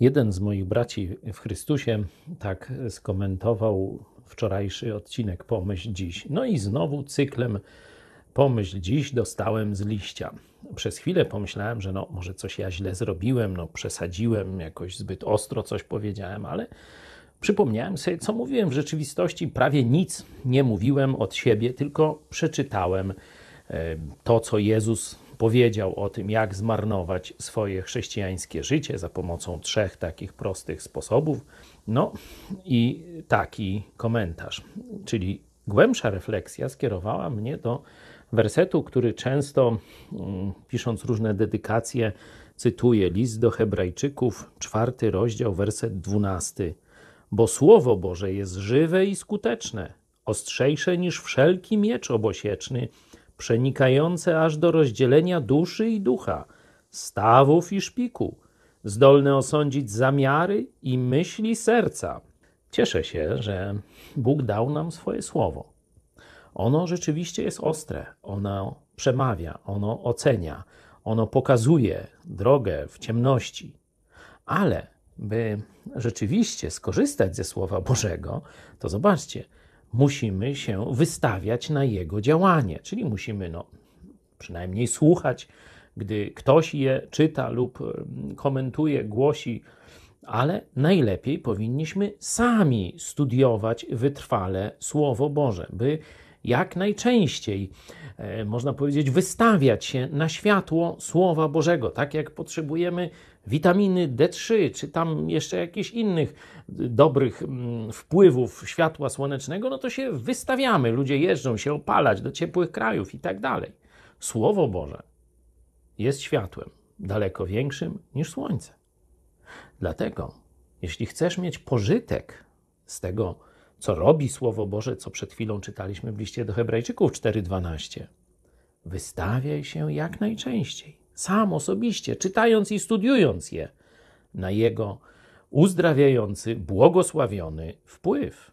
Jeden z moich braci w Chrystusie tak skomentował wczorajszy odcinek Pomyśl Dziś. No i znowu cyklem Pomyśl Dziś dostałem z liścia. Przez chwilę pomyślałem, że no, może coś ja źle zrobiłem, no, przesadziłem, jakoś zbyt ostro coś powiedziałem, ale przypomniałem sobie, co mówiłem w rzeczywistości. Prawie nic nie mówiłem od siebie, tylko przeczytałem e, to, co Jezus powiedział o tym, jak zmarnować swoje chrześcijańskie życie za pomocą trzech takich prostych sposobów. No i taki komentarz, czyli głębsza refleksja skierowała mnie do wersetu, który często mm, pisząc różne dedykacje cytuję. List do Hebrajczyków, czwarty rozdział, werset dwunasty. Bo Słowo Boże jest żywe i skuteczne, ostrzejsze niż wszelki miecz obosieczny, przenikające aż do rozdzielenia duszy i ducha, stawów i szpiku, zdolne osądzić zamiary i myśli serca. Cieszę się, że Bóg dał nam swoje słowo. Ono rzeczywiście jest ostre, ono przemawia, ono ocenia, ono pokazuje drogę w ciemności. Ale by rzeczywiście skorzystać ze Słowa Bożego, to zobaczcie, musimy się wystawiać na jego działanie, czyli musimy no, przynajmniej słuchać, gdy ktoś je czyta lub komentuje, głosi, ale najlepiej powinniśmy sami studiować wytrwale Słowo Boże, by jak najczęściej, e, można powiedzieć, wystawiać się na światło Słowa Bożego, tak jak potrzebujemy witaminy D3, czy tam jeszcze jakichś innych dobrych mm, wpływów światła słonecznego, no to się wystawiamy. Ludzie jeżdżą się opalać do ciepłych krajów i tak dalej. Słowo Boże jest światłem daleko większym niż słońce. Dlatego, jeśli chcesz mieć pożytek z tego, co robi Słowo Boże, co przed chwilą czytaliśmy w liście do Hebrajczyków 4:12, wystawiaj się jak najczęściej sam osobiście, czytając i studiując je, na jego uzdrawiający, błogosławiony wpływ.